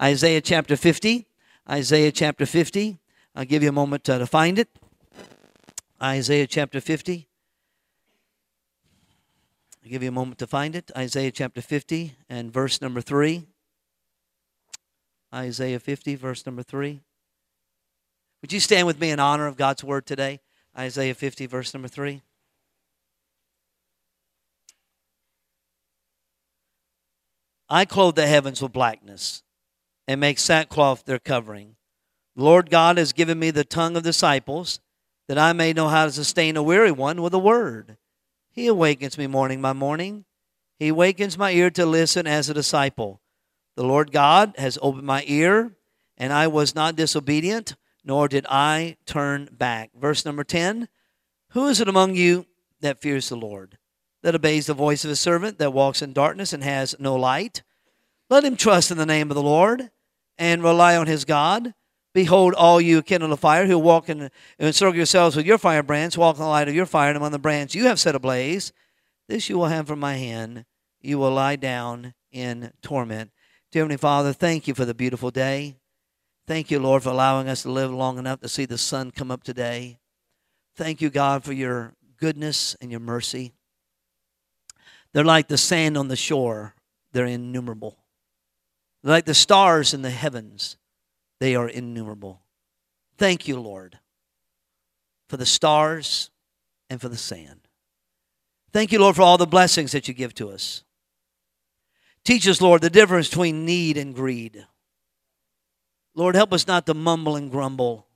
Isaiah chapter 50. Isaiah chapter 50. I'll give you a moment to find it. Isaiah chapter 50. I'll give you a moment to find it. Isaiah chapter 50 and verse number 3. Isaiah 50, verse number 3. Would you stand with me in honor of God's word today? Isaiah 50, verse number 3. I clothe the heavens with blackness and make sackcloth their covering. The Lord God has given me the tongue of disciples that I may know how to sustain a weary one with a word. He awakens me morning by morning. He awakens my ear to listen as a disciple. The Lord God has opened my ear, and I was not disobedient, nor did I turn back. Verse number 10 Who is it among you that fears the Lord? that obeys the voice of his servant, that walks in darkness and has no light. Let him trust in the name of the Lord and rely on his God. Behold, all you kindle a fire who walk and encircle yourselves with your firebrands, walk in the light of your fire, and among the brands you have set ablaze. This you will have from my hand. You will lie down in torment. Dear Heavenly Father, thank you for the beautiful day. Thank you, Lord, for allowing us to live long enough to see the sun come up today. Thank you, God, for your goodness and your mercy. They're like the sand on the shore, they're innumerable. Like the stars in the heavens, they are innumerable. Thank you, Lord, for the stars and for the sand. Thank you, Lord, for all the blessings that you give to us. Teach us, Lord, the difference between need and greed. Lord, help us not to mumble and grumble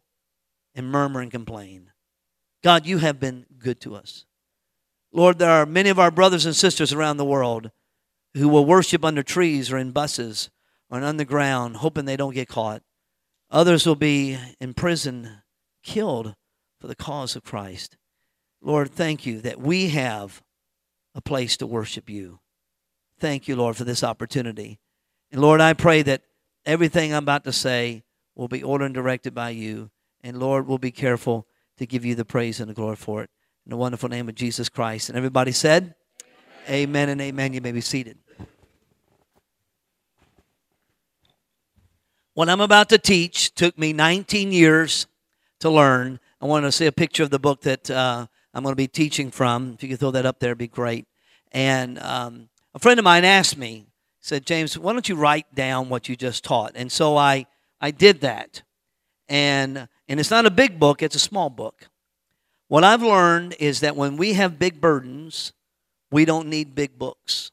and murmur and complain. God, you have been good to us. Lord, there are many of our brothers and sisters around the world who will worship under trees or in buses on the ground, hoping they don't get caught. Others will be in prison, killed for the cause of Christ. Lord, thank you that we have a place to worship you. Thank you, Lord, for this opportunity. And Lord, I pray that everything I'm about to say will be ordered and directed by you. And Lord, we'll be careful to give you the praise and the glory for it. In the wonderful name of Jesus Christ. And everybody said, Amen, amen and amen. You may be seated. What I'm about to teach took me 19 years to learn. I want to see a picture of the book that uh, I'm going to be teaching from. If you could throw that up there, it'd be great. And um, a friend of mine asked me, said, James, why don't you write down what you just taught? And so I, I did that. And, and it's not a big book, it's a small book. What I've learned is that when we have big burdens, we don't need big books.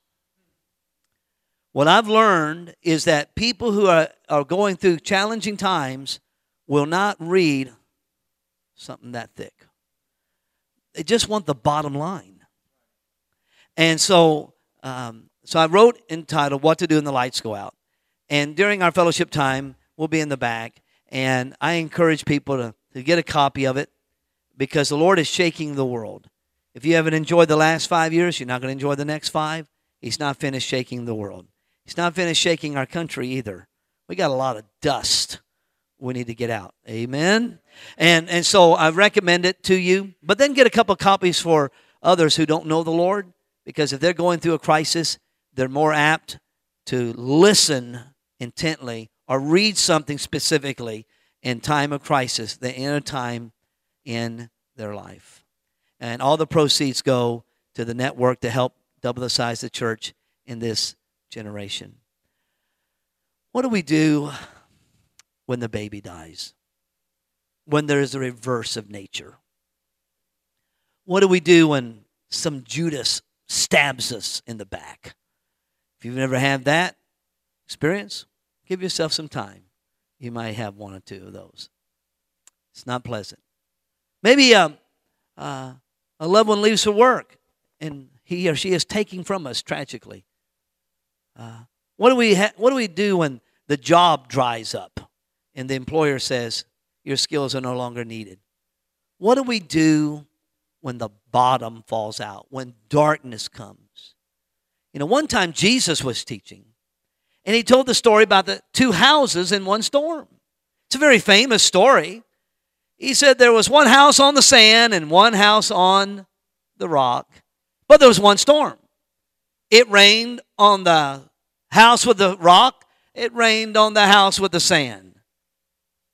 What I've learned is that people who are, are going through challenging times will not read something that thick. They just want the bottom line. And so, um, so I wrote entitled "What to Do when the Lights Go Out." And during our fellowship time, we'll be in the back, and I encourage people to, to get a copy of it because the Lord is shaking the world. If you haven't enjoyed the last five years, you're not going to enjoy the next five. He's not finished shaking the world. He's not finished shaking our country either. We got a lot of dust we need to get out. Amen. And and so I recommend it to you, but then get a couple copies for others who don't know the Lord because if they're going through a crisis, they're more apt to listen intently or read something specifically in time of crisis than in a time in their life. And all the proceeds go to the network to help double the size of the church in this generation. What do we do when the baby dies? When there is a reverse of nature? What do we do when some Judas stabs us in the back? If you've never had that experience, give yourself some time. You might have one or two of those. It's not pleasant. Maybe um, uh, a loved one leaves for work and he or she is taking from us tragically. Uh, what, do we ha- what do we do when the job dries up and the employer says your skills are no longer needed? What do we do when the bottom falls out, when darkness comes? You know, one time Jesus was teaching and he told the story about the two houses in one storm. It's a very famous story. He said there was one house on the sand and one house on the rock, but there was one storm. It rained on the house with the rock, it rained on the house with the sand.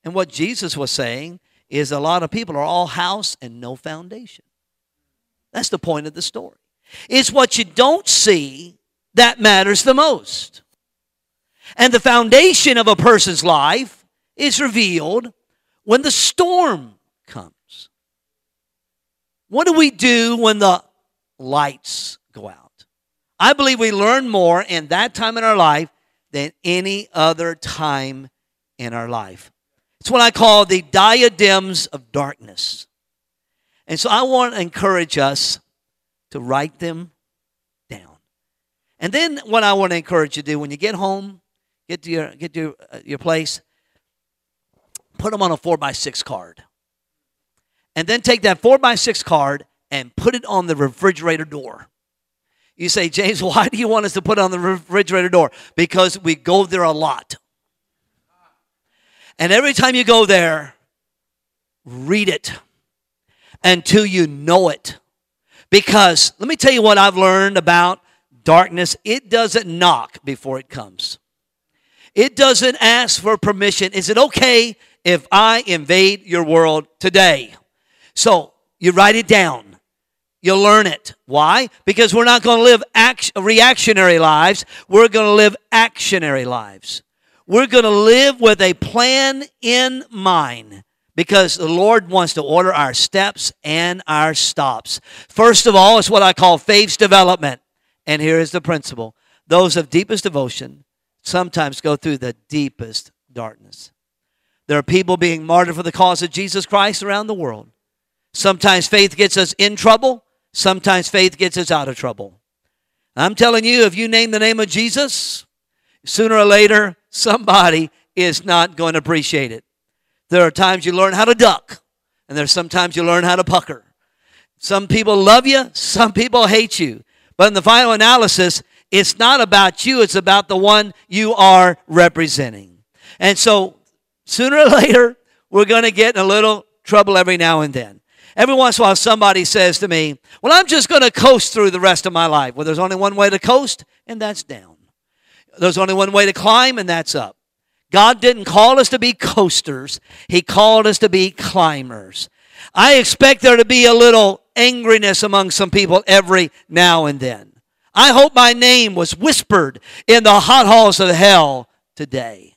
And what Jesus was saying is a lot of people are all house and no foundation. That's the point of the story. It's what you don't see that matters the most. And the foundation of a person's life is revealed when the storm comes. What do we do when the lights go out? I believe we learn more in that time in our life than any other time in our life. It's what I call the diadems of darkness. And so I want to encourage us to write them down. And then what I want to encourage you to do when you get home, get to your get to your, uh, your place, put them on a four by six card. And then take that four by six card and put it on the refrigerator door. You say, James, why do you want us to put on the refrigerator door? Because we go there a lot. And every time you go there, read it until you know it. Because let me tell you what I've learned about darkness it doesn't knock before it comes, it doesn't ask for permission. Is it okay if I invade your world today? So you write it down. You'll learn it. Why? Because we're not going to live act- reactionary lives. We're going to live actionary lives. We're going to live with a plan in mind because the Lord wants to order our steps and our stops. First of all, it's what I call faith's development. And here is the principle those of deepest devotion sometimes go through the deepest darkness. There are people being martyred for the cause of Jesus Christ around the world. Sometimes faith gets us in trouble, sometimes faith gets us out of trouble. I'm telling you, if you name the name of Jesus, sooner or later, somebody is not going to appreciate it. There are times you learn how to duck, and there's sometimes you learn how to pucker. Some people love you, some people hate you. But in the final analysis, it's not about you, it's about the one you are representing. And so sooner or later, we're going to get in a little trouble every now and then. Every once in a while, somebody says to me, Well, I'm just going to coast through the rest of my life. Well, there's only one way to coast, and that's down. There's only one way to climb, and that's up. God didn't call us to be coasters, He called us to be climbers. I expect there to be a little angriness among some people every now and then. I hope my name was whispered in the hot halls of hell today.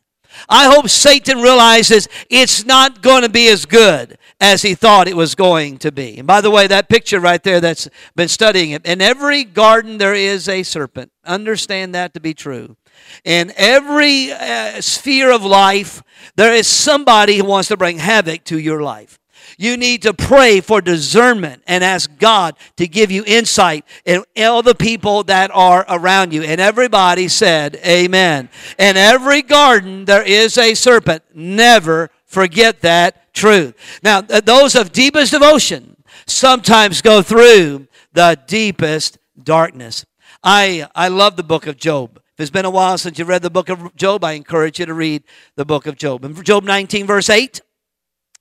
I hope Satan realizes it's not going to be as good as he thought it was going to be. And by the way, that picture right there that's been studying it, in every garden there is a serpent. Understand that to be true. In every uh, sphere of life, there is somebody who wants to bring havoc to your life. You need to pray for discernment and ask God to give you insight in all the people that are around you. And everybody said, Amen. In every garden, there is a serpent. Never forget that truth. Now, those of deepest devotion sometimes go through the deepest darkness. I, I love the book of Job. If it's been a while since you read the book of Job, I encourage you to read the book of Job. In Job 19, verse 8,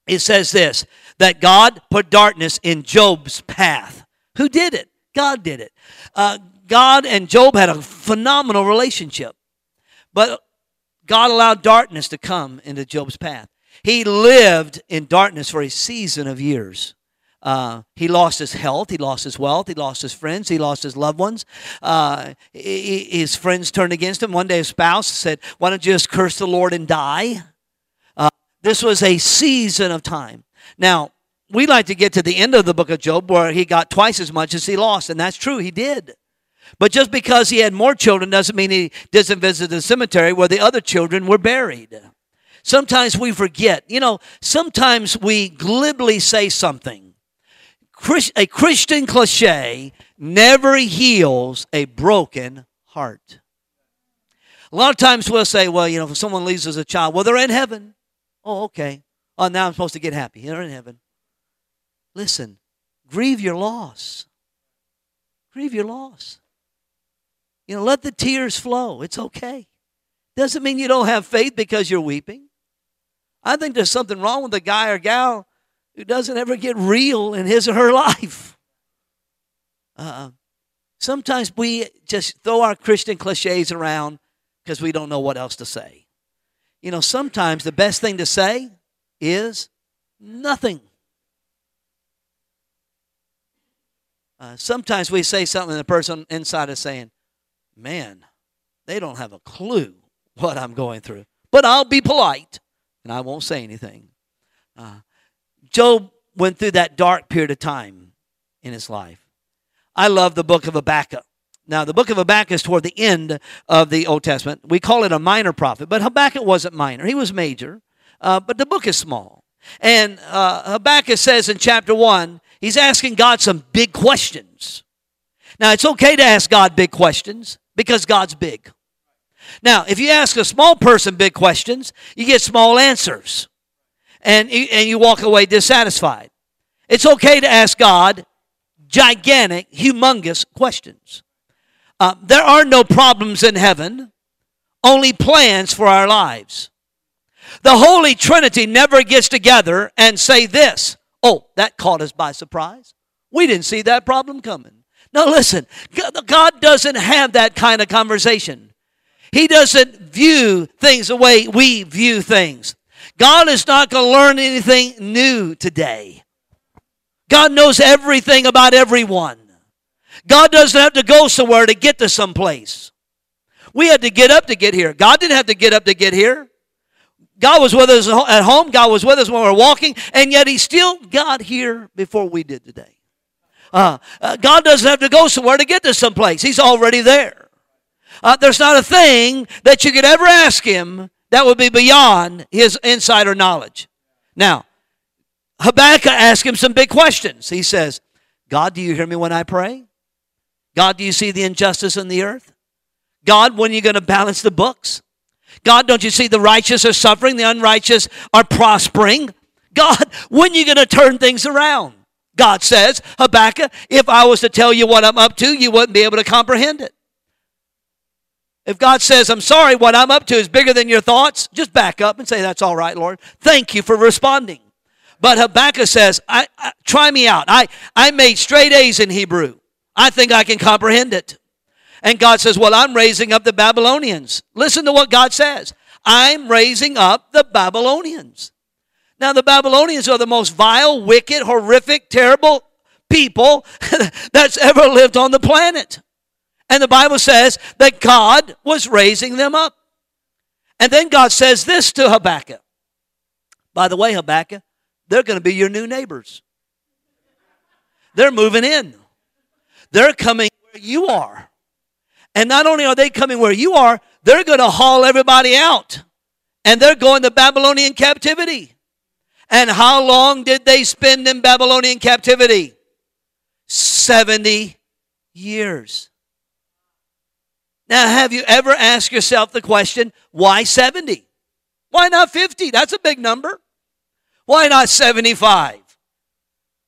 it says this that God put darkness in Job's path. Who did it? God did it. Uh, God and Job had a phenomenal relationship, but God allowed darkness to come into Job's path. He lived in darkness for a season of years. Uh, he lost his health, he lost his wealth, he lost his friends, he lost his loved ones. Uh, his friends turned against him. One day, his spouse said, Why don't you just curse the Lord and die? Uh, this was a season of time. Now, we like to get to the end of the book of Job where he got twice as much as he lost, and that's true, he did. But just because he had more children doesn't mean he doesn't visit the cemetery where the other children were buried. Sometimes we forget. You know, sometimes we glibly say something a Christian cliche never heals a broken heart. A lot of times we'll say, well, you know, if someone leaves as a child, well, they're in heaven. Oh, okay. Oh, now I'm supposed to get happy. They're in heaven. Listen, grieve your loss. Grieve your loss. You know, let the tears flow. It's okay. Doesn't mean you don't have faith because you're weeping. I think there's something wrong with the guy or gal who doesn't ever get real in his or her life. Uh, sometimes we just throw our Christian cliches around because we don't know what else to say. You know, sometimes the best thing to say is nothing. Uh, sometimes we say something, and the person inside is saying, Man, they don't have a clue what I'm going through. But I'll be polite and I won't say anything. Uh, Job went through that dark period of time in his life. I love the book of Habakkuk. Now, the book of Habakkuk is toward the end of the Old Testament. We call it a minor prophet, but Habakkuk wasn't minor. He was major, uh, but the book is small. And uh, Habakkuk says in chapter 1, he's asking God some big questions. Now, it's okay to ask God big questions because God's big. Now, if you ask a small person big questions, you get small answers and, and you walk away dissatisfied. It's okay to ask God gigantic, humongous questions. Uh, there are no problems in heaven, only plans for our lives. The Holy Trinity never gets together and say this Oh, that caught us by surprise. We didn't see that problem coming. Now, listen, God doesn't have that kind of conversation. He doesn't view things the way we view things. God is not going to learn anything new today. God knows everything about everyone. God doesn't have to go somewhere to get to someplace. We had to get up to get here. God didn't have to get up to get here. God was with us at home. God was with us when we were walking, and yet He still got here before we did today. Uh, uh, God doesn't have to go somewhere to get to someplace. He's already there. Uh, there's not a thing that you could ever ask Him that would be beyond His insider knowledge. Now, Habakkuk asked Him some big questions. He says, God, do you hear me when I pray? God, do you see the injustice in the earth? God, when are you going to balance the books? God, don't you see the righteous are suffering, the unrighteous are prospering? God, when are you going to turn things around? God says, Habakkuk, if I was to tell you what I'm up to, you wouldn't be able to comprehend it. If God says, I'm sorry, what I'm up to is bigger than your thoughts, just back up and say, That's all right, Lord. Thank you for responding. But Habakkuk says, I, I, Try me out. I, I made straight A's in Hebrew. I think I can comprehend it. And God says, Well, I'm raising up the Babylonians. Listen to what God says I'm raising up the Babylonians. Now, the Babylonians are the most vile, wicked, horrific, terrible people that's ever lived on the planet. And the Bible says that God was raising them up. And then God says this to Habakkuk. By the way, Habakkuk, they're going to be your new neighbors. They're moving in. They're coming where you are. And not only are they coming where you are, they're going to haul everybody out. And they're going to Babylonian captivity. And how long did they spend in Babylonian captivity? 70 years. Now, have you ever asked yourself the question, why 70? Why not 50? That's a big number. Why not 75?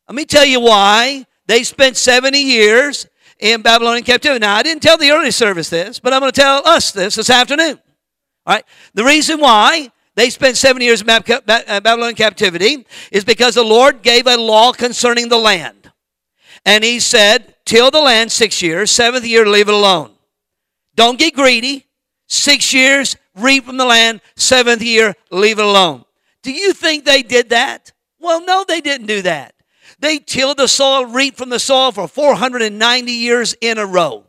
Let me tell you why they spent 70 years in Babylonian captivity. Now, I didn't tell the early service this, but I'm going to tell us this this afternoon. All right. The reason why they spent 70 years in uh, Babylonian captivity is because the Lord gave a law concerning the land. And he said, till the land six years, seventh year, leave it alone. Don't get greedy. Six years, reap from the land. Seventh year, leave it alone. Do you think they did that? Well, no, they didn't do that. They tilled the soil, reaped from the soil for 490 years in a row.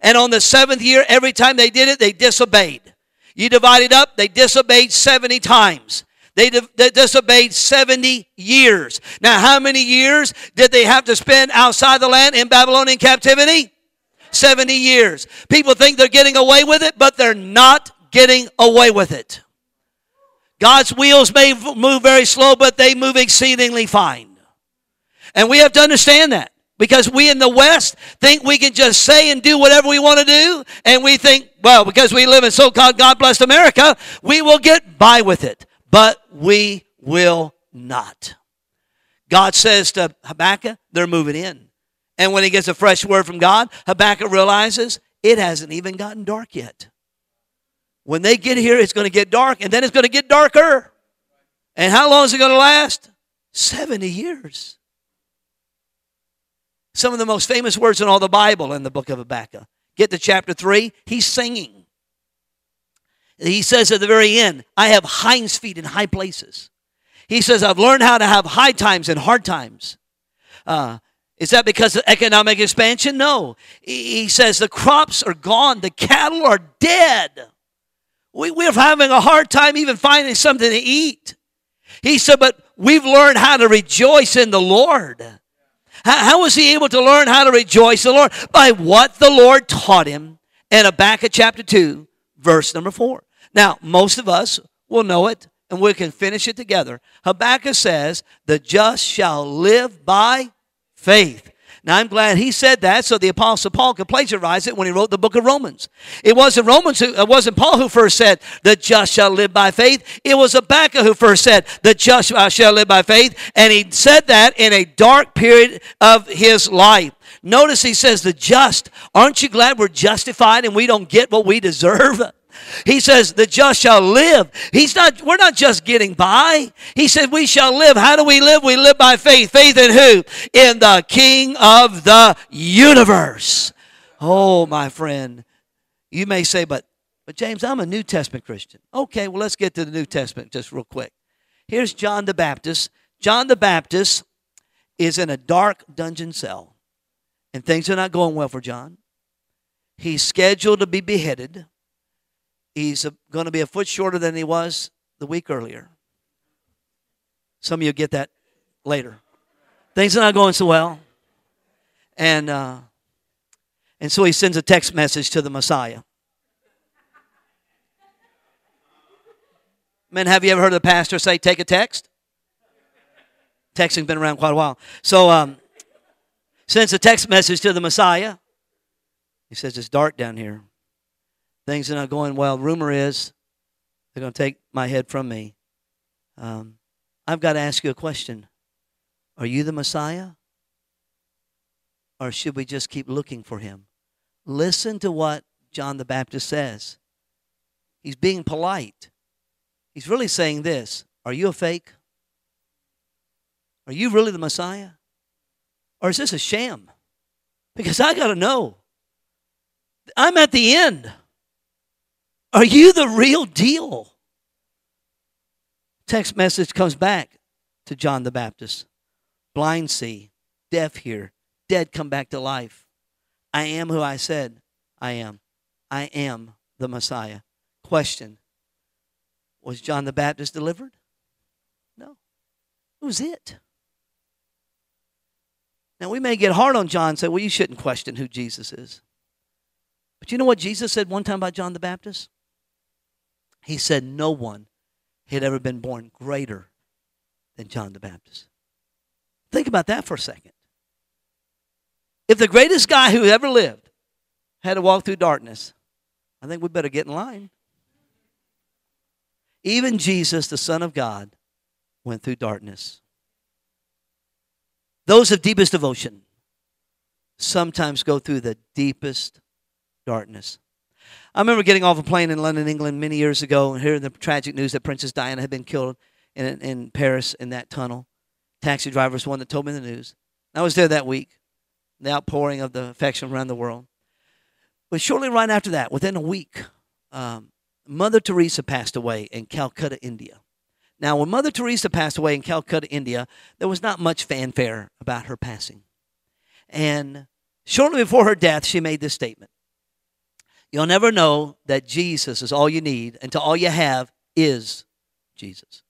And on the seventh year, every time they did it, they disobeyed. You divide it up, they disobeyed 70 times. They, they, disobeyed 70 years. Now, how many years did they have to spend outside the land in Babylonian captivity? 70 years. People think they're getting away with it, but they're not getting away with it. God's wheels may move very slow, but they move exceedingly fine. And we have to understand that because we in the West think we can just say and do whatever we want to do. And we think, well, because we live in so called God blessed America, we will get by with it. But we will not. God says to Habakkuk, they're moving in. And when he gets a fresh word from God, Habakkuk realizes it hasn't even gotten dark yet. When they get here, it's going to get dark, and then it's going to get darker. And how long is it going to last? 70 years. Some of the most famous words in all the Bible in the book of Habakkuk. Get to chapter 3, he's singing. He says at the very end, I have hinds feet in high places. He says, I've learned how to have high times and hard times. Uh, is that because of economic expansion? No. He says the crops are gone, the cattle are dead. We, we're having a hard time even finding something to eat. He said, but we've learned how to rejoice in the Lord. How, was he able to learn how to rejoice in the Lord? By what the Lord taught him in Habakkuk chapter 2, verse number 4. Now, most of us will know it and we can finish it together. Habakkuk says, The just shall live by faith. Now, I'm glad he said that so the Apostle Paul could plagiarize it when he wrote the book of Romans. It wasn't Romans who, it wasn't Paul who first said, the just shall live by faith. It was Habakkuk who first said, the just uh, shall live by faith. And he said that in a dark period of his life. Notice he says, the just. Aren't you glad we're justified and we don't get what we deserve? He says, the just shall live. He's not, we're not just getting by. He said, we shall live. How do we live? We live by faith. Faith in who? In the King of the universe. Oh, my friend. You may say, but, but James, I'm a New Testament Christian. Okay, well, let's get to the New Testament just real quick. Here's John the Baptist. John the Baptist is in a dark dungeon cell, and things are not going well for John. He's scheduled to be beheaded. He's going to be a foot shorter than he was the week earlier. Some of you get that later. Things are not going so well. And, uh, and so he sends a text message to the Messiah. Man, have you ever heard the pastor say, take a text? Texting's been around quite a while. So, um, sends a text message to the Messiah. He says, It's dark down here. Things are not going well. Rumor is they're going to take my head from me. Um, I've got to ask you a question Are you the Messiah? Or should we just keep looking for him? Listen to what John the Baptist says. He's being polite. He's really saying this Are you a fake? Are you really the Messiah? Or is this a sham? Because I got to know. I'm at the end. Are you the real deal? Text message comes back to John the Baptist. Blind see, deaf hear, dead come back to life. I am who I said I am. I am the Messiah. Question Was John the Baptist delivered? No. It was it. Now, we may get hard on John and say, well, you shouldn't question who Jesus is. But you know what Jesus said one time about John the Baptist? He said no one had ever been born greater than John the Baptist. Think about that for a second. If the greatest guy who ever lived had to walk through darkness, I think we better get in line. Even Jesus, the Son of God, went through darkness. Those of deepest devotion sometimes go through the deepest darkness. I remember getting off a plane in London, England, many years ago, and hearing the tragic news that Princess Diana had been killed in, in Paris in that tunnel. Taxi driver was one that told me the news. I was there that week, the outpouring of the affection around the world. But shortly right after that, within a week, um, Mother Teresa passed away in Calcutta, India. Now, when Mother Teresa passed away in Calcutta, India, there was not much fanfare about her passing. And shortly before her death, she made this statement You'll never know that Jesus is all you need until all you have is Jesus.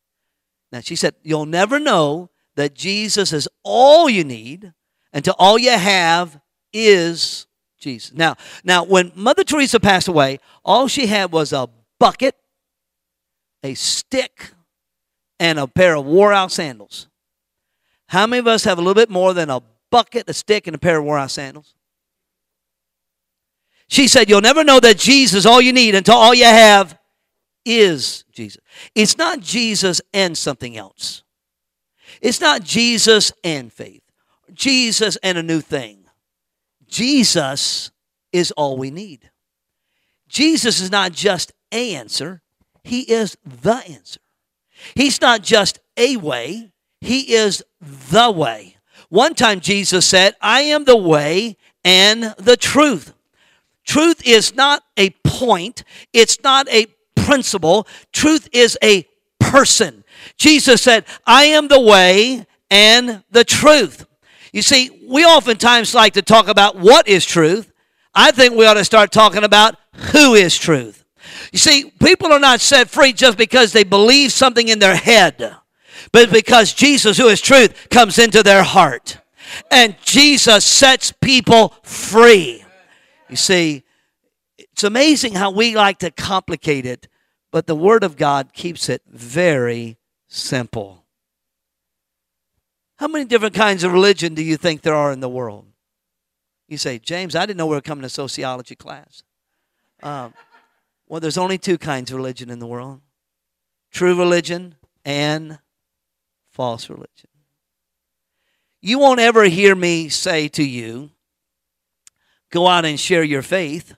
Now, she said, You'll never know that Jesus is all you need until all you have is Jesus. Now, now when Mother Teresa passed away, all she had was a bucket, a stick, and a pair of wore out sandals. How many of us have a little bit more than a bucket, a stick, and a pair of wore out sandals? She said, You'll never know that Jesus all you need until all you have is Jesus. It's not Jesus and something else. It's not Jesus and faith, Jesus and a new thing. Jesus is all we need. Jesus is not just a answer, He is the answer. He's not just a way, He is the way. One time Jesus said, I am the way and the truth. Truth is not a point, it's not a principle, truth is a person. Jesus said, I am the way and the truth. You see, we oftentimes like to talk about what is truth. I think we ought to start talking about who is truth. You see, people are not set free just because they believe something in their head, but because Jesus, who is truth, comes into their heart. And Jesus sets people free. You see, it's amazing how we like to complicate it, but the Word of God keeps it very simple. How many different kinds of religion do you think there are in the world? You say, James, I didn't know we were coming to sociology class. Um, well, there's only two kinds of religion in the world true religion and false religion. You won't ever hear me say to you, go out and share your faith,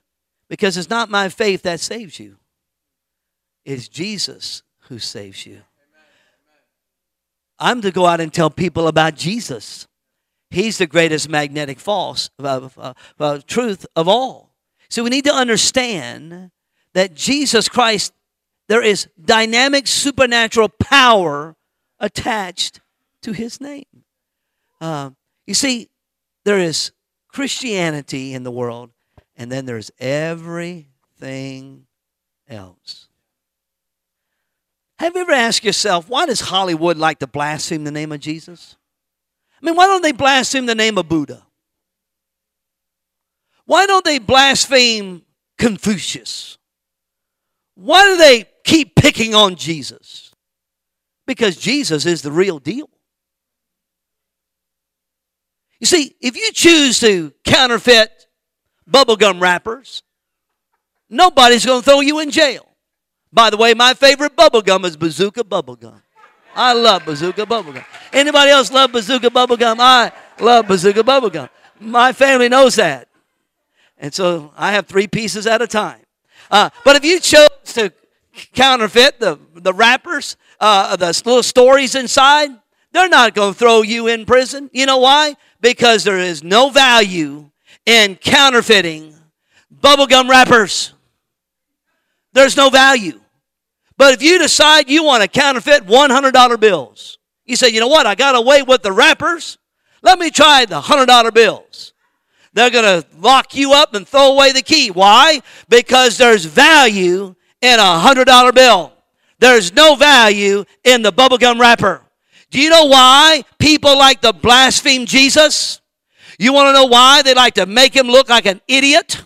because it's not my faith that saves you, it's Jesus who saves you. I'm to go out and tell people about Jesus. He's the greatest magnetic false uh, truth of all. So we need to understand that Jesus Christ, there is dynamic supernatural power attached to his name. Uh, you see, there is Christianity in the world, and then there's everything else. Have you ever asked yourself, why does Hollywood like to blaspheme the name of Jesus? I mean, why don't they blaspheme the name of Buddha? Why don't they blaspheme Confucius? Why do they keep picking on Jesus? Because Jesus is the real deal. You see, if you choose to counterfeit bubblegum wrappers, nobody's going to throw you in jail. By the way, my favorite bubblegum is Bazooka bubblegum. I love Bazooka bubblegum. Anybody else love Bazooka bubblegum? I love Bazooka bubblegum. My family knows that. And so I have three pieces at a time. Uh, but if you chose to counterfeit the, the wrappers, uh, the little stories inside, they're not going to throw you in prison. You know why? Because there is no value in counterfeiting bubblegum wrappers. There's no value. But if you decide you want to counterfeit $100 bills, you say, you know what, I got away with the wrappers. Let me try the $100 bills. They're going to lock you up and throw away the key. Why? Because there's value in a $100 bill. There's no value in the bubblegum wrapper. Do you know why people like to blaspheme Jesus? You want to know why they like to make him look like an idiot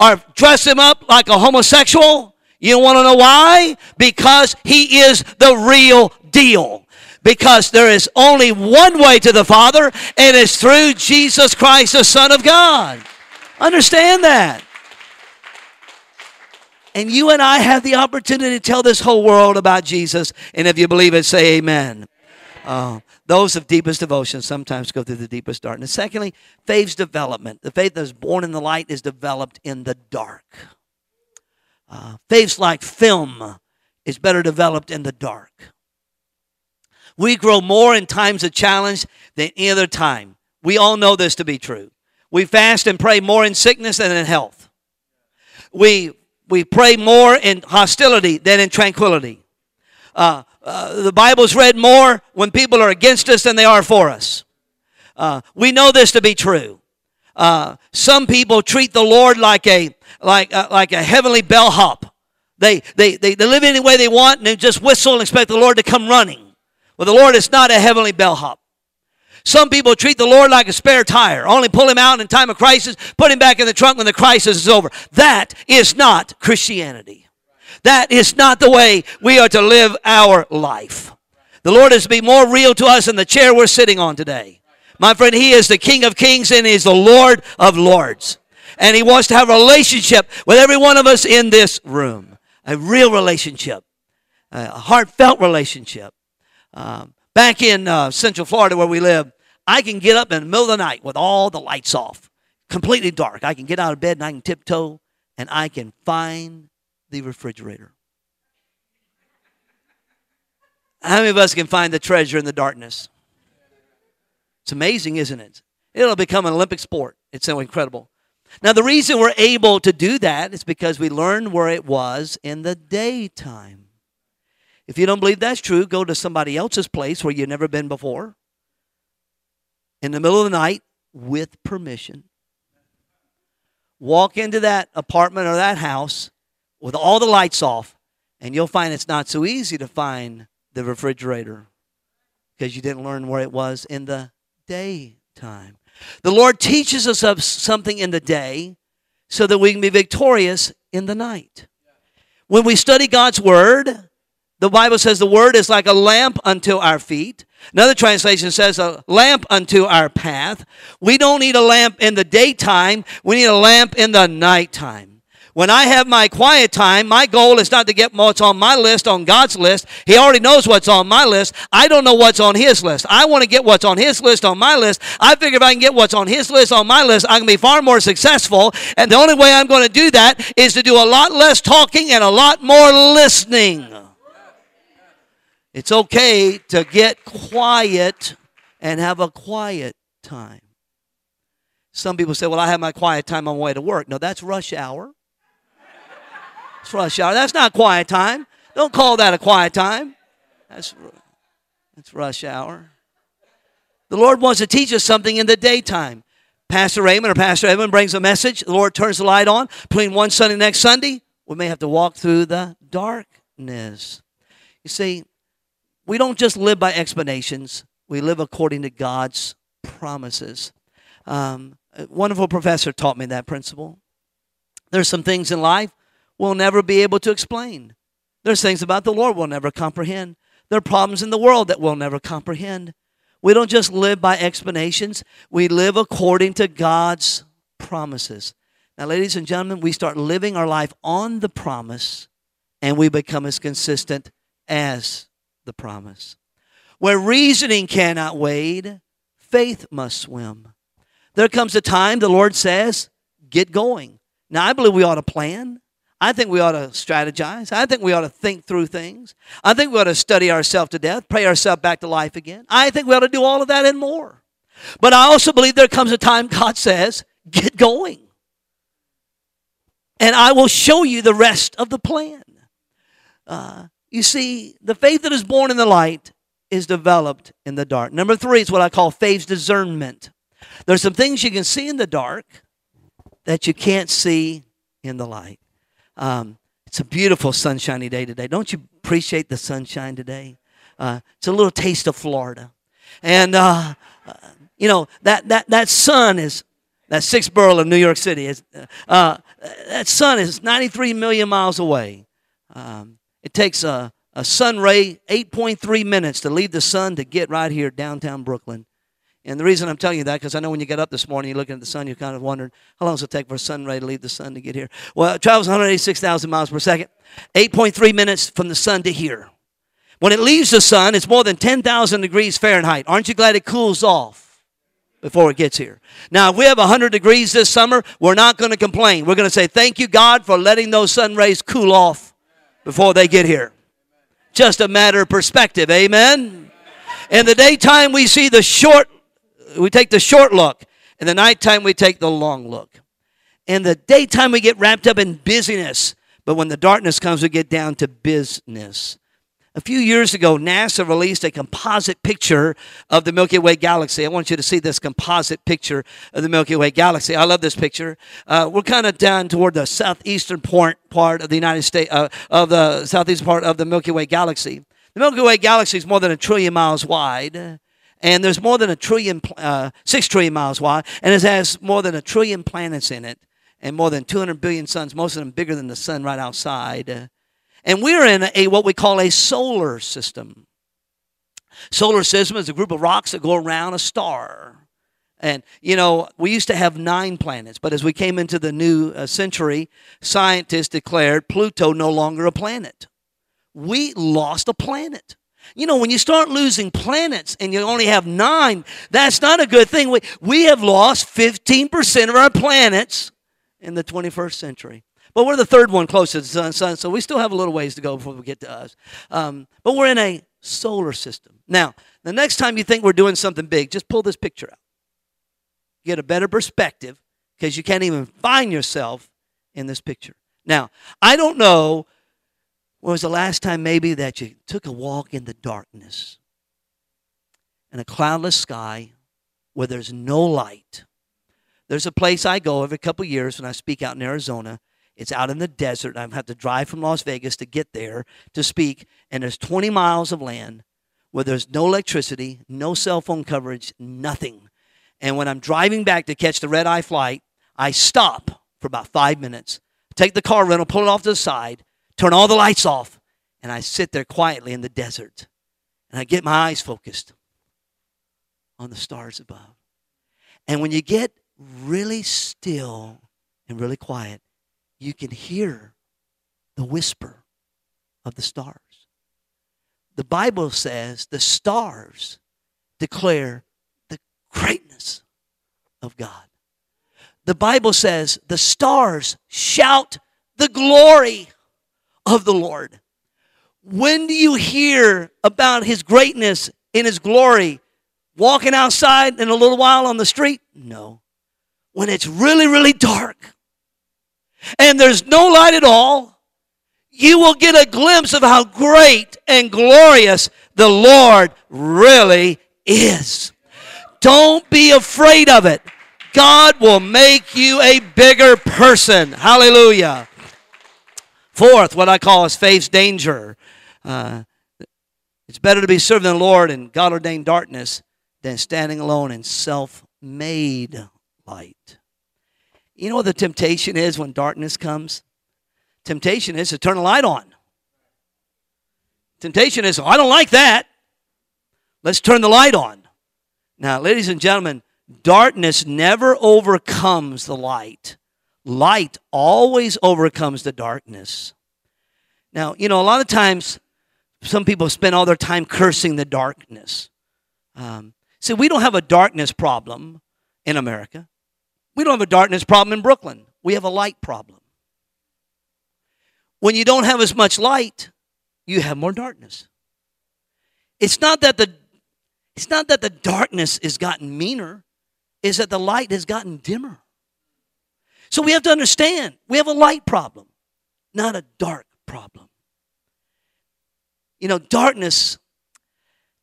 or dress him up like a homosexual? You want to know why? Because he is the real deal. Because there is only one way to the Father, and it's through Jesus Christ, the Son of God. Understand that. And you and I have the opportunity to tell this whole world about Jesus. And if you believe it, say amen. Uh, those of deepest devotion sometimes go through the deepest darkness. Secondly, faith's development. The faith that is born in the light is developed in the dark. Uh, faith's like film is better developed in the dark. We grow more in times of challenge than any other time. We all know this to be true. We fast and pray more in sickness than in health. We, we pray more in hostility than in tranquility. Uh, uh, the Bible's read more when people are against us than they are for us. Uh, we know this to be true. Uh, some people treat the Lord like a like uh, like a heavenly bellhop. They, they they they live any way they want and they just whistle and expect the Lord to come running. Well, the Lord is not a heavenly bellhop. Some people treat the Lord like a spare tire. Only pull him out in time of crisis, put him back in the trunk when the crisis is over. That is not Christianity. That is not the way we are to live our life. The Lord is to be more real to us than the chair we're sitting on today. My friend, He is the King of Kings and He is the Lord of Lords. And He wants to have a relationship with every one of us in this room. A real relationship, a heartfelt relationship. Um, back in uh, Central Florida where we live, I can get up in the middle of the night with all the lights off, completely dark. I can get out of bed and I can tiptoe and I can find the refrigerator. How many of us can find the treasure in the darkness? It's amazing, isn't it? It'll become an Olympic sport. It's so incredible. Now, the reason we're able to do that is because we learned where it was in the daytime. If you don't believe that's true, go to somebody else's place where you've never been before in the middle of the night with permission. Walk into that apartment or that house with all the lights off, and you'll find it's not so easy to find the refrigerator because you didn't learn where it was in the daytime. The Lord teaches us of something in the day so that we can be victorious in the night. When we study God's Word, the Bible says the Word is like a lamp unto our feet. Another translation says a lamp unto our path. We don't need a lamp in the daytime, we need a lamp in the nighttime. When I have my quiet time, my goal is not to get what's on my list on God's list. He already knows what's on my list. I don't know what's on His list. I want to get what's on His list on my list. I figure if I can get what's on His list on my list, I can be far more successful. And the only way I'm going to do that is to do a lot less talking and a lot more listening. It's okay to get quiet and have a quiet time. Some people say, Well, I have my quiet time on my way to work. No, that's rush hour. It's rush hour. That's not quiet time. Don't call that a quiet time. That's, that's rush hour. The Lord wants to teach us something in the daytime. Pastor Raymond or Pastor Evan brings a message. The Lord turns the light on. Between one Sunday and next Sunday, we may have to walk through the darkness. You see, we don't just live by explanations, we live according to God's promises. Um, a wonderful professor taught me that principle. There's some things in life we'll never be able to explain. There's things about the Lord we'll never comprehend. There are problems in the world that we'll never comprehend. We don't just live by explanations, we live according to God's promises. Now, ladies and gentlemen, we start living our life on the promise and we become as consistent as the promise. Where reasoning cannot wade, faith must swim. There comes a time the Lord says, get going. Now, I believe we ought to plan. I think we ought to strategize. I think we ought to think through things. I think we ought to study ourselves to death, pray ourselves back to life again. I think we ought to do all of that and more. But I also believe there comes a time God says, get going. And I will show you the rest of the plan. Uh, you see, the faith that is born in the light is developed in the dark. Number three is what I call faith's discernment. There's some things you can see in the dark that you can't see in the light. Um, it's a beautiful sunshiny day today. Don't you appreciate the sunshine today? Uh, it's a little taste of Florida. And, uh, uh, you know, that, that, that sun is, that sixth borough of New York City, is, uh, that sun is 93 million miles away. Um, it takes a, a sun ray 8.3 minutes to leave the sun to get right here downtown Brooklyn. And the reason I'm telling you that, because I know when you get up this morning, you're looking at the sun, you're kind of wondering, how long does it take for a sun ray to leave the sun to get here? Well, it travels 186,000 miles per second, 8.3 minutes from the sun to here. When it leaves the sun, it's more than 10,000 degrees Fahrenheit. Aren't you glad it cools off before it gets here? Now, if we have 100 degrees this summer, we're not going to complain. We're going to say, thank you, God, for letting those sun rays cool off before they get here. Just a matter of perspective. Amen. In the daytime, we see the short we take the short look. In the nighttime, we take the long look. In the daytime, we get wrapped up in busyness. But when the darkness comes, we get down to business. A few years ago, NASA released a composite picture of the Milky Way galaxy. I want you to see this composite picture of the Milky Way galaxy. I love this picture. Uh, we're kind of down toward the southeastern part, part of the United States, uh, of the southeastern part of the Milky Way galaxy. The Milky Way galaxy is more than a trillion miles wide and there's more than a trillion, uh, six trillion miles wide, and it has more than a trillion planets in it, and more than 200 billion suns, most of them bigger than the sun right outside. And we're in a what we call a solar system. Solar system is a group of rocks that go around a star. And, you know, we used to have nine planets, but as we came into the new uh, century, scientists declared Pluto no longer a planet. We lost a planet. You know, when you start losing planets and you only have nine, that's not a good thing. We, we have lost 15% of our planets in the 21st century. But we're the third one closest to the sun, so we still have a little ways to go before we get to us. Um, but we're in a solar system. Now, the next time you think we're doing something big, just pull this picture out. Get a better perspective because you can't even find yourself in this picture. Now, I don't know when was the last time maybe that you took a walk in the darkness in a cloudless sky where there's no light. There's a place I go every couple years when I speak out in Arizona. It's out in the desert. I have to drive from Las Vegas to get there to speak, and there's 20 miles of land where there's no electricity, no cell phone coverage, nothing. And when I'm driving back to catch the red eye flight, I stop for about five minutes, take the car rental, pull it off to the side, turn all the lights off, and I sit there quietly in the desert. And I get my eyes focused on the stars above. And when you get really still and really quiet, you can hear the whisper of the stars. The Bible says the stars declare the greatness of God. The Bible says the stars shout the glory of the Lord. When do you hear about his greatness in his glory? Walking outside in a little while on the street? No. When it's really, really dark and there's no light at all, you will get a glimpse of how great and glorious the Lord really is. Don't be afraid of it. God will make you a bigger person. Hallelujah. Fourth, what I call is faith's danger. Uh, it's better to be serving the Lord in God ordained darkness than standing alone in self made light. You know what the temptation is when darkness comes? Temptation is to turn a light on. Temptation is, oh, I don't like that. Let's turn the light on. Now, ladies and gentlemen, darkness never overcomes the light. Light always overcomes the darkness. Now, you know, a lot of times some people spend all their time cursing the darkness. Um, see, we don't have a darkness problem in America. We don't have a darkness problem in Brooklyn. We have a light problem. When you don't have as much light, you have more darkness. It's not that the it's not that the darkness has gotten meaner, is that the light has gotten dimmer. So we have to understand we have a light problem, not a dark problem. You know, darkness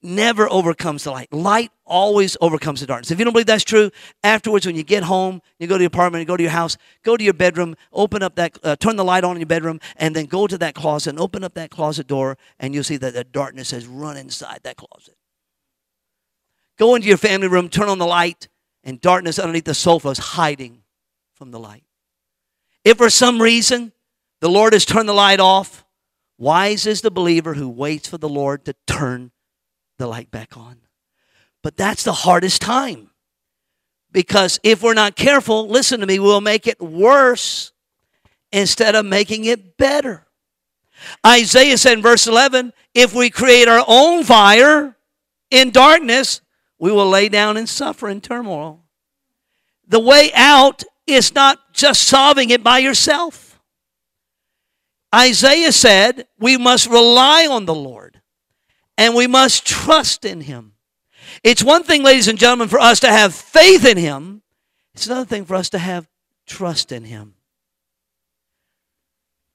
never overcomes the light. Light always overcomes the darkness. If you don't believe that's true, afterwards when you get home, you go to your apartment, you go to your house, go to your bedroom, open up that, uh, turn the light on in your bedroom, and then go to that closet and open up that closet door, and you'll see that the darkness has run inside that closet. Go into your family room, turn on the light, and darkness underneath the sofa is hiding from the light. If for some reason the Lord has turned the light off, wise is the believer who waits for the Lord to turn the light back on. But that's the hardest time. Because if we're not careful, listen to me, we'll make it worse instead of making it better. Isaiah said in verse 11, if we create our own fire in darkness, we will lay down and suffer in turmoil. The way out is not just solving it by yourself. Isaiah said we must rely on the Lord and we must trust in him. It's one thing, ladies and gentlemen, for us to have faith in him, it's another thing for us to have trust in him.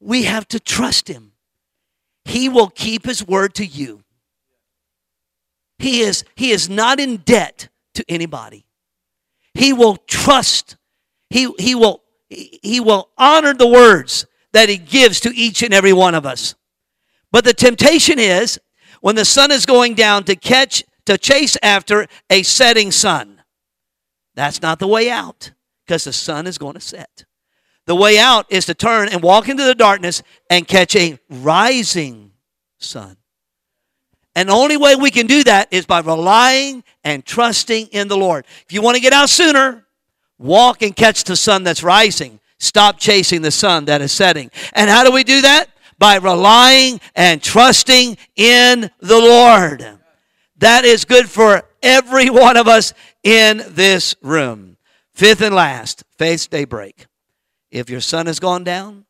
We have to trust him. He will keep his word to you. He is, he is not in debt to anybody. He will trust, he, he, will, he will honor the words that he gives to each and every one of us. But the temptation is when the sun is going down to catch, to chase after a setting sun. That's not the way out because the sun is going to set. The way out is to turn and walk into the darkness and catch a rising sun. And the only way we can do that is by relying and trusting in the Lord. If you want to get out sooner, walk and catch the sun that's rising. Stop chasing the sun that is setting. And how do we do that? by relying and trusting in the Lord. That is good for every one of us in this room. Fifth and last, faith's daybreak. If your sun has gone down,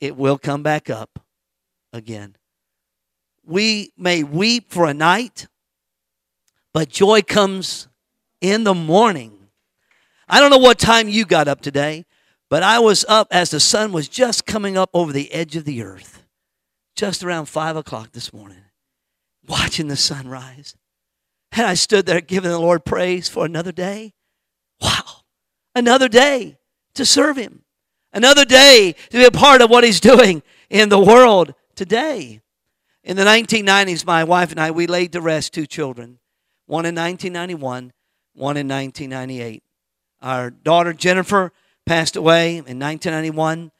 it will come back up again. We may weep for a night, but joy comes in the morning. I don't know what time you got up today, but I was up as the sun was just coming up over the edge of the earth, just around five o'clock this morning, watching the sun rise. And I stood there giving the Lord praise for another day. Wow. Another day to serve Him. Another day to be a part of what He's doing in the world today. In the 1990s, my wife and I, we laid to rest two children, one in 1991, one in 1998. Our daughter Jennifer passed away in 1991.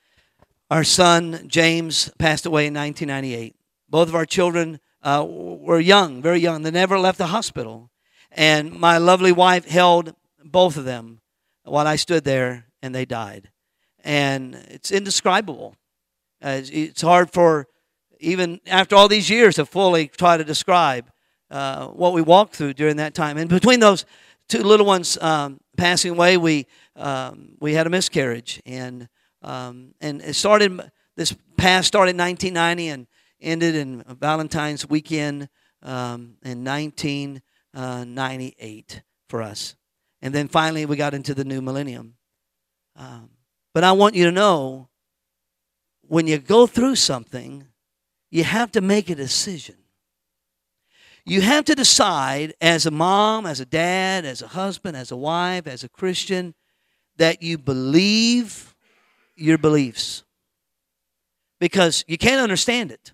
Our son James passed away in 1998. Both of our children uh, were young, very young. They never left the hospital. And my lovely wife held both of them while I stood there and they died. And it's indescribable. Uh, it's hard for even after all these years to fully try to describe uh, what we walked through during that time. And between those two little ones um, passing away, we um, we had a miscarriage, and um, and it started. This past started in 1990 and ended in Valentine's weekend um, in 1998 for us, and then finally we got into the new millennium. Um, but I want you to know, when you go through something, you have to make a decision. You have to decide as a mom, as a dad, as a husband, as a wife, as a Christian, that you believe your beliefs. Because you can't understand it.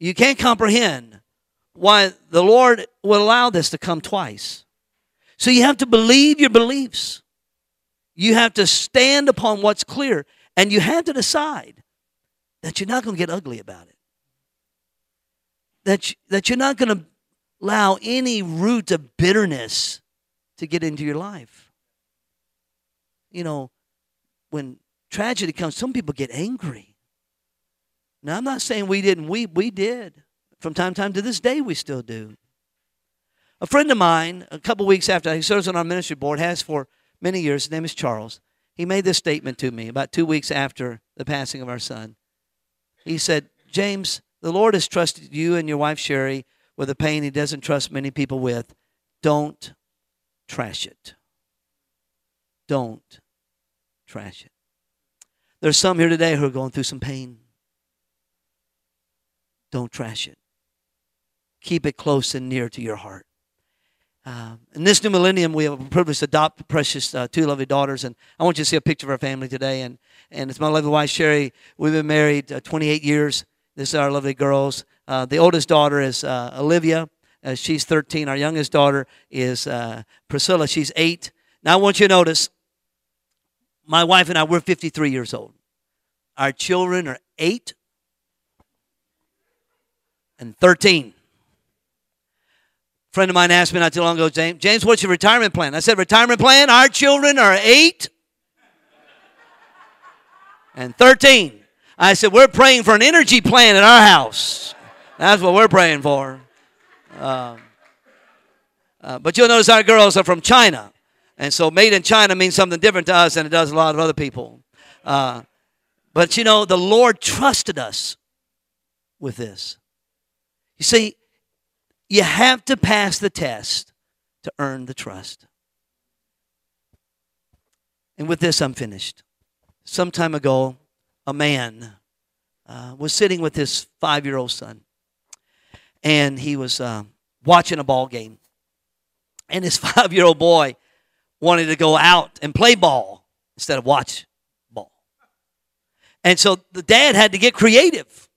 You can't comprehend why the Lord would allow this to come twice. So you have to believe your beliefs. You have to stand upon what's clear. And you have to decide that you're not going to get ugly about it that, that you're not going to allow any root of bitterness to get into your life. You know, when tragedy comes, some people get angry. Now, I'm not saying we didn't. We, we did. From time to time to this day, we still do. A friend of mine, a couple weeks after he serves on our ministry board, has for many years, his name is Charles. He made this statement to me about two weeks after the passing of our son. He said, James, the Lord has trusted you and your wife Sherry with a pain He doesn't trust many people with. Don't trash it. Don't trash it. There's some here today who are going through some pain. Don't trash it. Keep it close and near to your heart. Uh, in this new millennium, we have a privilege to adopt precious uh, two lovely daughters, and I want you to see a picture of our family today. And and it's my lovely wife Sherry. We've been married uh, 28 years. This is our lovely girls. Uh, the oldest daughter is uh, Olivia. Uh, she's 13. Our youngest daughter is uh, Priscilla. She's 8. Now, I want you to notice my wife and I, we're 53 years old. Our children are 8 and 13. A friend of mine asked me not too long ago, James, James, what's your retirement plan? I said, retirement plan? Our children are 8 and 13. I said, We're praying for an energy plan at our house. That's what we're praying for. Um, uh, but you'll notice our girls are from China. And so made in China means something different to us than it does a lot of other people. Uh, but you know, the Lord trusted us with this. You see, you have to pass the test to earn the trust. And with this, I'm finished. Some time ago, a man uh, was sitting with his five year old son, and he was uh, watching a ball game. And his five year old boy wanted to go out and play ball instead of watch ball. And so the dad had to get creative.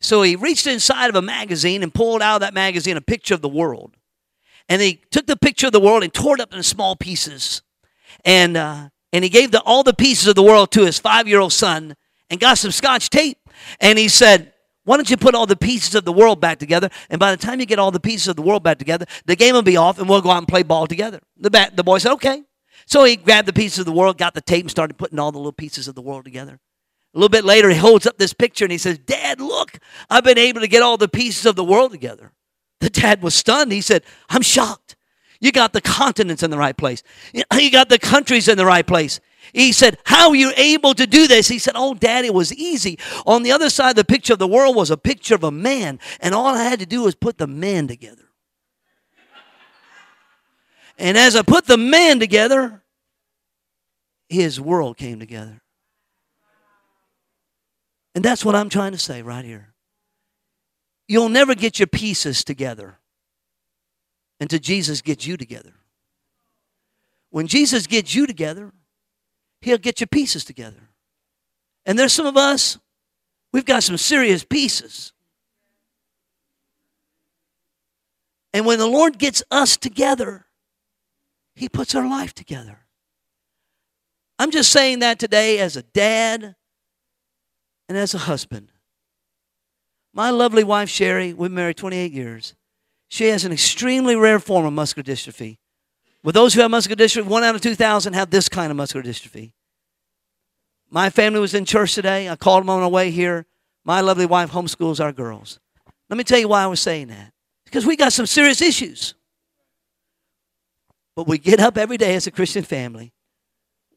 So he reached inside of a magazine and pulled out of that magazine a picture of the world. And he took the picture of the world and tore it up into small pieces. And uh, and he gave the, all the pieces of the world to his five year old son and got some scotch tape. And he said, Why don't you put all the pieces of the world back together? And by the time you get all the pieces of the world back together, the game will be off and we'll go out and play ball together. The, bat, the boy said, Okay. So he grabbed the pieces of the world, got the tape, and started putting all the little pieces of the world together. A little bit later, he holds up this picture and he says, Dad, look, I've been able to get all the pieces of the world together. The dad was stunned. He said, I'm shocked. You got the continents in the right place. You got the countries in the right place. He said, How are you able to do this? He said, Oh, Dad, it was easy. On the other side of the picture of the world was a picture of a man, and all I had to do was put the man together. And as I put the man together, his world came together. And that's what I'm trying to say right here. You'll never get your pieces together until Jesus gets you together. When Jesus gets you together, he'll get your pieces together. And there's some of us, we've got some serious pieces. And when the Lord gets us together, he puts our life together. I'm just saying that today as a dad and as a husband. My lovely wife, Sherry, we've been married 28 years. She has an extremely rare form of muscular dystrophy. With those who have muscular dystrophy, one out of 2,000 have this kind of muscular dystrophy. My family was in church today. I called them on the way here. My lovely wife homeschools our girls. Let me tell you why I was saying that. Because we got some serious issues. But we get up every day as a Christian family.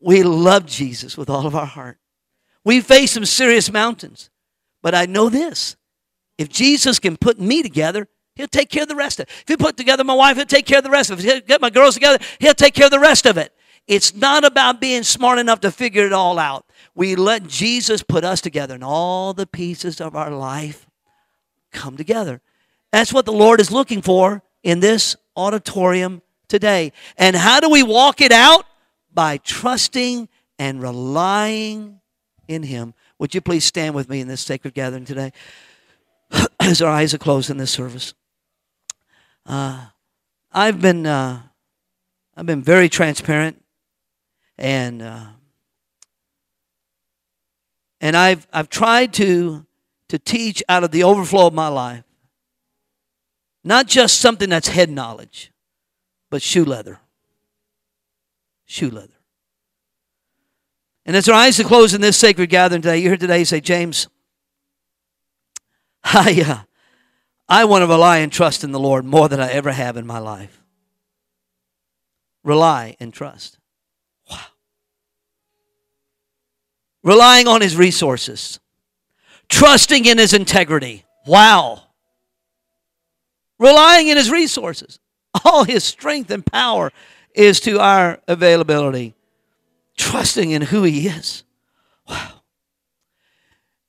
We love Jesus with all of our heart. We face some serious mountains. But I know this if Jesus can put me together, he'll take care of the rest of it. If he put together my wife, he'll take care of the rest of it. If he get my girls together, he'll take care of the rest of it. It's not about being smart enough to figure it all out. We let Jesus put us together, and all the pieces of our life come together. That's what the Lord is looking for in this auditorium today. And how do we walk it out? By trusting and relying in Him. Would you please stand with me in this sacred gathering today as our eyes are closed in this service? Uh, I've been uh, I've been very transparent, and uh, and I've I've tried to to teach out of the overflow of my life, not just something that's head knowledge, but shoe leather. Shoe leather. And as our eyes are closed in this sacred gathering today, you hear today say, James, I, uh, I want to rely and trust in the Lord more than I ever have in my life. Rely and trust. Wow. Relying on his resources, trusting in his integrity. Wow. Relying in his resources. All his strength and power is to our availability trusting in who He is. Wow.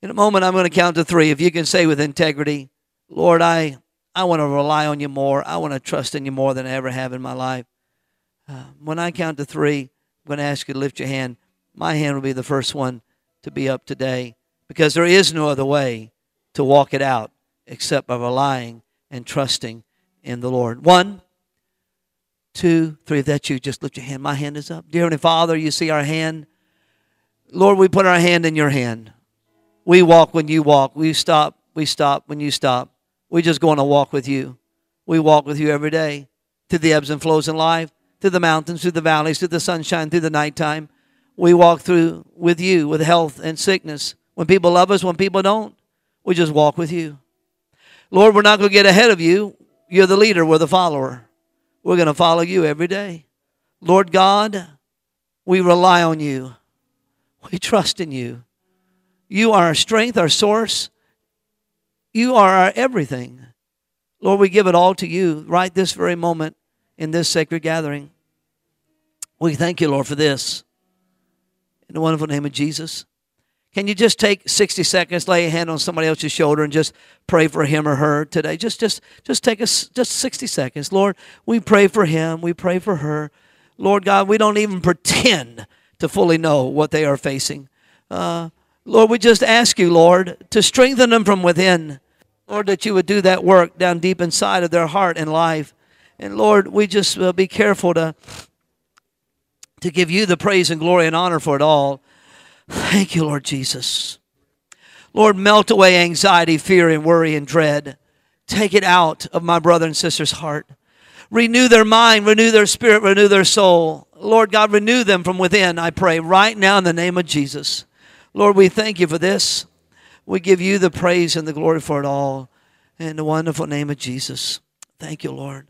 In a moment, I'm going to count to three. If you can say with integrity, Lord, I, I want to rely on you more. I want to trust in you more than I ever have in my life. Uh, when I count to three, I'm going to ask you to lift your hand. My hand will be the first one to be up today because there is no other way to walk it out except by relying and trusting in the Lord. One, two, three. If that's you, just lift your hand. My hand is up. Dear Heavenly Father, you see our hand. Lord, we put our hand in your hand. We walk when you walk. We stop. We stop when you stop. We just go on a walk with you. We walk with you every day through the ebbs and flows in life, through the mountains, through the valleys, through the sunshine, through the nighttime. We walk through with you with health and sickness. When people love us, when people don't, we just walk with you. Lord, we're not going to get ahead of you. You're the leader, we're the follower. We're going to follow you every day. Lord God, we rely on you. We trust in you. You are our strength, our source. You are our everything. Lord, we give it all to you right this very moment in this sacred gathering. We thank you, Lord, for this. In the wonderful name of Jesus. Can you just take 60 seconds, lay a hand on somebody else's shoulder, and just pray for him or her today? Just, just, just take us just 60 seconds. Lord, we pray for him. We pray for her. Lord God, we don't even pretend to fully know what they are facing. Uh, Lord, we just ask you, Lord, to strengthen them from within. Lord, that you would do that work down deep inside of their heart and life. And Lord, we just uh, be careful to, to give you the praise and glory and honor for it all. Thank you, Lord Jesus. Lord, melt away anxiety, fear, and worry and dread. Take it out of my brother and sister's heart. Renew their mind, renew their spirit, renew their soul. Lord God, renew them from within, I pray, right now in the name of Jesus. Lord, we thank you for this. We give you the praise and the glory for it all. In the wonderful name of Jesus. Thank you, Lord.